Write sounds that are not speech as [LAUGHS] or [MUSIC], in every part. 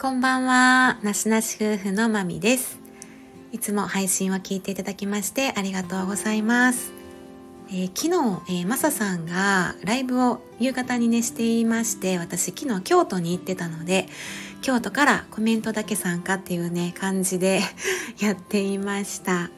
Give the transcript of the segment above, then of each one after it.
こんばんは、なしなし夫婦のまみです。いつも配信を聞いていただきましてありがとうございます。えー、昨日、えー、マサさんがライブを夕方にねしていまして、私昨日京都に行ってたので、京都からコメントだけ参加っていうね、感じで [LAUGHS] やっていました。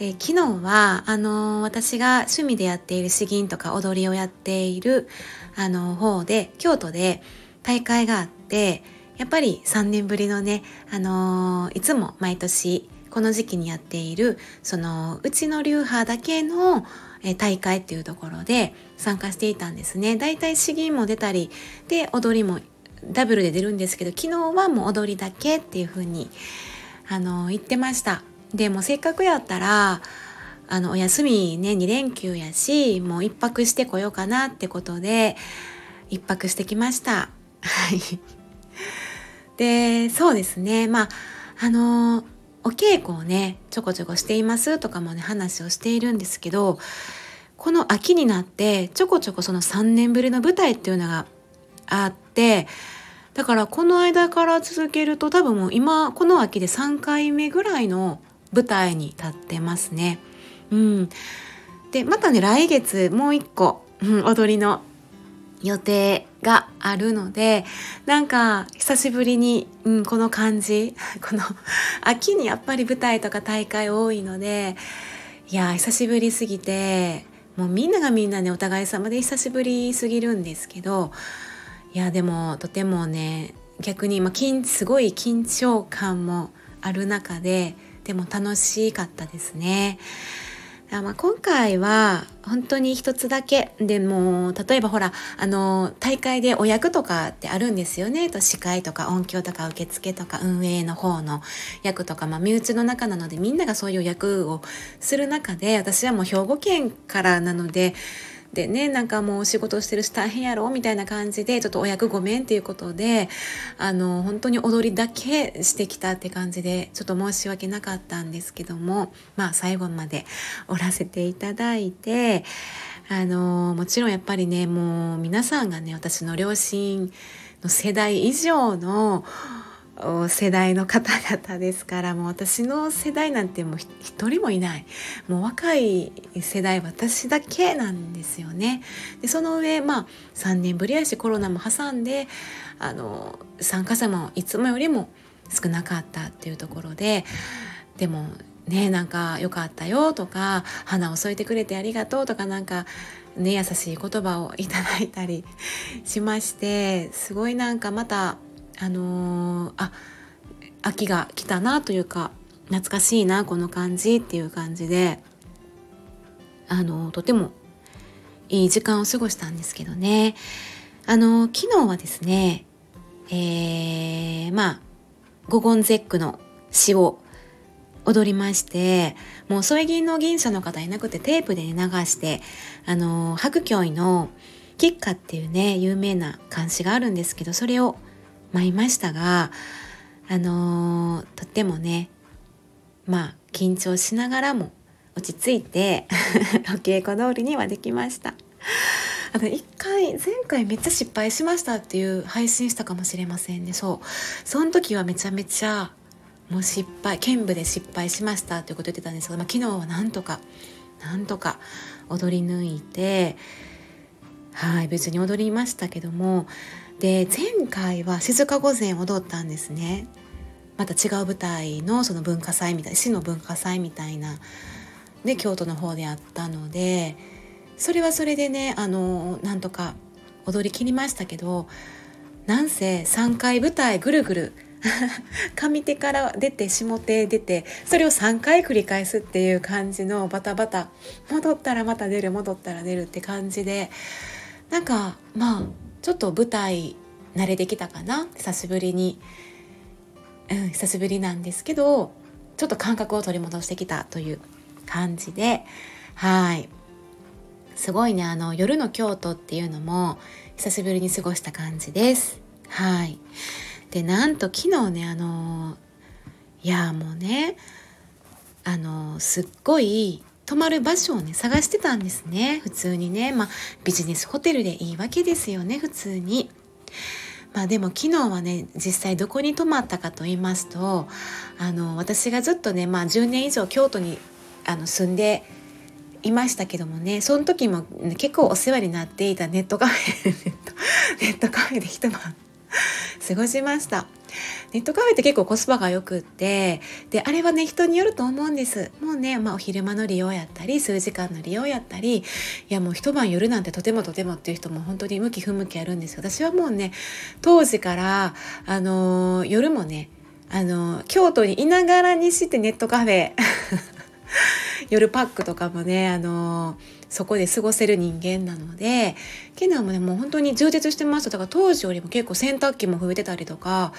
えー、昨日は、あのー、私が趣味でやっている詩吟とか踊りをやっている、あのー、方で、京都で大会があって、やっぱり3年ぶりのね、あのいつも毎年この時期にやっている、その、うちの流派だけの、大会っていうところで参加していたんですね。だいたい詩吟も出たり、で、踊りもダブルで出るんですけど、昨日はもう踊りだけっていう風に、あの言ってました。でもせっかくやったらあのお休みね2連休やしもう1泊してこようかなってことで1泊してきましたはいでそうですねまああのお稽古をねちょこちょこしていますとかもね話をしているんですけどこの秋になってちょこちょこその3年ぶりの舞台っていうのがあってだからこの間から続けると多分もう今この秋で3回目ぐらいの舞台に立ってますね。うん、でまたね来月もう一個、うん、踊りの予定があるのでなんか久しぶりに、うん、この感じ [LAUGHS] この秋にやっぱり舞台とか大会多いのでいや久しぶりすぎてもうみんながみんなねお互い様で久しぶりすぎるんですけどいやでもとてもね逆に、まあ、すごい緊張感もある中ででも楽しかったですね。まあ今回は本当に一つだけ。でも例えばほらあの大会でお役とかってあるんですよね。と司会とか音響とか受付とか運営の方の役とか、まあ、身内の中なのでみんながそういう役をする中で私はもう兵庫県からなのででねなんかもう仕事してるし大変やろみたいな感じでちょっとお役ごめんっていうことであの本当に踊りだけしてきたって感じでちょっと申し訳なかったんですけどもまあ最後までおらせていただいてあのもちろんやっぱりねもう皆さんがね私の両親の世代以上の世代の方々ですからもう私の世代なんてもう一人もいないもう若い世代私だけなんですよね。でその上まあ3年ぶりやしコロナも挟んであの参加者もいつもよりも少なかったっていうところででもねなんか良かったよとか花を添えてくれてありがとうとかなんかね優しい言葉をいただいたりしましてすごいなんかまたあのー、あ秋が来たなというか懐かしいなこの感じっていう感じであのー、とてもいい時間を過ごしたんですけどね。あのー、昨日はですねえー、まあ五言絶句の詩を踊りましてもう添え銀の銀者の方いなくてテープで、流してあの白鏡の吉花っていうね有名な漢詩があるんですけどそれを舞いましたがあのー、とってもねまあ緊張しながらも落ち着いて [LAUGHS] お稽古通りにはできました。あの一回前回めっちゃ失敗しましたっていう配信したかもしれませんねそうその時はめちゃめちゃもう失敗剣舞で失敗しましたということ言ってたんですけど、まあ、昨日はなんとかなんとか踊り抜いてはい別に踊りましたけどもで前回は静御前踊ったんですね。また違う舞台のその文化祭みたい市の文化祭みたいなで京都の方であったのでそれはそれでねあのなんとか踊りきりましたけどなんせ3回舞台ぐるぐる [LAUGHS] 上手から出て下手出てそれを3回繰り返すっていう感じのバタバタ戻ったらまた出る戻ったら出るって感じでなんかまあちょっと舞台慣れてきたかな？久しぶりに、うん、久しぶりなんですけどちょっと感覚を取り戻してきたという感じで。はい。すごいねあの夜の京都っていうのも久しぶりに過ごした感じです。はい。でなんと昨日ねあのいやもうねあのすっごい泊まる場所をね探してたんですね。普通にね。まあビジネスホテルでいいわけですよね。普通に。まあでも昨日はね実際どこに泊まったかと言いますとあの私がずっとね、まあ、10年以上京都にあの住んでいましたけどもねその時も、ね、結構お世話になっていたネットカフェ [LAUGHS] ネットカフェで一晩過ごしました。ネットカフェって結構コスパがよくってであれはね人によると思うんです。もうね、まあ、お昼間の利用やったり数時間の利用やったりいやもう一晩夜なんてとてもとてもっていう人も本当に向き不向きあるんです私はもうね当時からあのー、夜もねあのー、京都にいながらにしてネットカフェ。[LAUGHS] 夜パックとかもねあのーそこで過ごせる人間なので昨日もねもう本当に充実してました。だから当時よりも結構洗濯機も増えてたりとか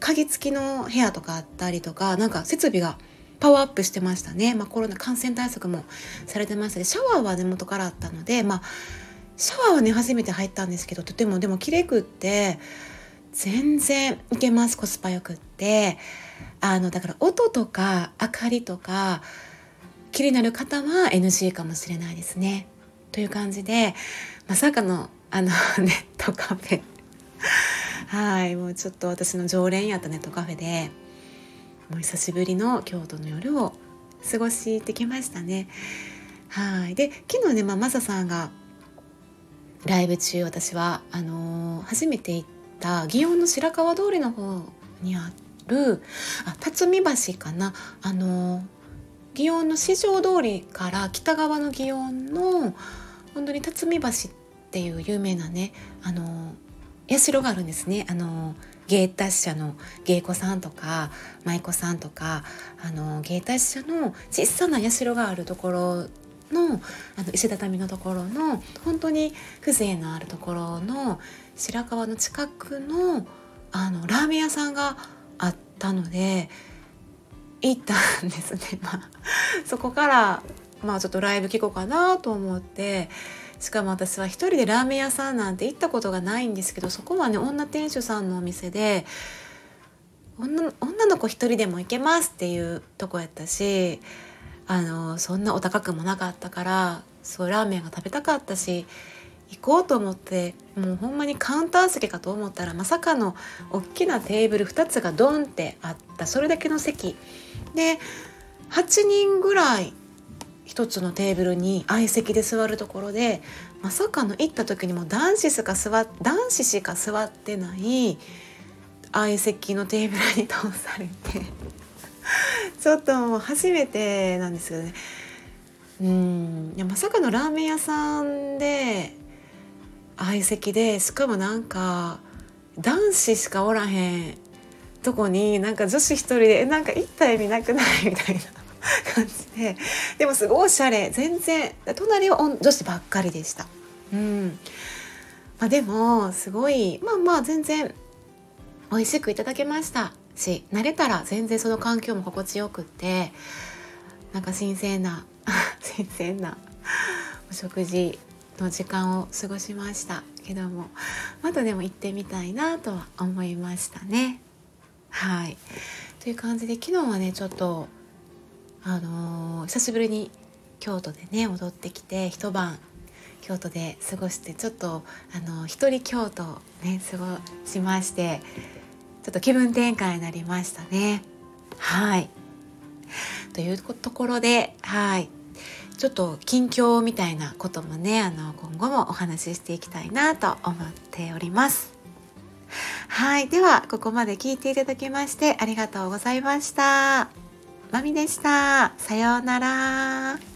鍵付きの部屋とかあったりとかなんか設備がパワーアップしてましたね、まあ、コロナ感染対策もされてましたでシャワーは根元からあったのでまあシャワーはね初めて入ったんですけどとてもでも綺麗くって全然いけます。コスパよくって。あのだから音とか明かりとか気になる方は NG かもしれないですね。という感じでまさかのあの [LAUGHS] ネットカフェはいもうちょっと私の常連やったネットカフェでもう久しぶりの京都の夜を過ごしてきましたね。はいで昨日ね、まあ、マサさんがライブ中私はあのー、初めて行った祇園の白川通りの方にあるあ辰巳橋かなあのー祇園の四条通りから北側の祇園の本当に辰巳橋っていう有名なねあの社があるんですね。あの芸達者の芸妓さんとか舞妓さんとかあの芸達者の小さな社があるところのあの石畳のところの本当に風情のあるところの白川の近くのあのラーメン屋さんがあったので行ったんですね、[LAUGHS] まあ、そこからまあちょっとライブ聞こうかなと思ってしかも私は一人でラーメン屋さんなんて行ったことがないんですけどそこはね女店主さんのお店で女女の子一人でも行けますっていうとこやったしあのそんなお高くもなかったからそうラーメンが食べたかったし行こうと思ってもうほんまにカウンター席かと思ったらまさかの大きなテーブル2つがドンってあった。それだけの席で8人ぐらい1つのテーブルに相席で座るところでまさかの行った時にも男子しか座男子しか座ってない相席のテーブルに通されてちょっともう初めてなんですよね。うんいやまさかのラーメン屋さんで相席でしかもなんか男子しかおらへんとこになんか女子一人でなんか行った意味なくない？みたいな感じで。でもすごいおしゃれ。全然隣は女子ばっかりでした。うん。まあ、でもすごいまあまあ全然美味しくいただけました。し慣れたら全然その環境も心地よくってなんか新鮮な [LAUGHS] 新鮮なお食事の時間を過ごしましたけども。またでも行ってみたいなとは思いましたね。はいという感じで昨日はねちょっとあのー、久しぶりに京都でね踊ってきて一晩京都で過ごしてちょっとあの一人京都ね過ごしましてちょっと気分転換になりましたね。はいというところではいちょっと近況みたいなこともねあの今後もお話ししていきたいなと思っております。はいではここまで聞いていただきましてありがとうございました。まみでした。さようなら。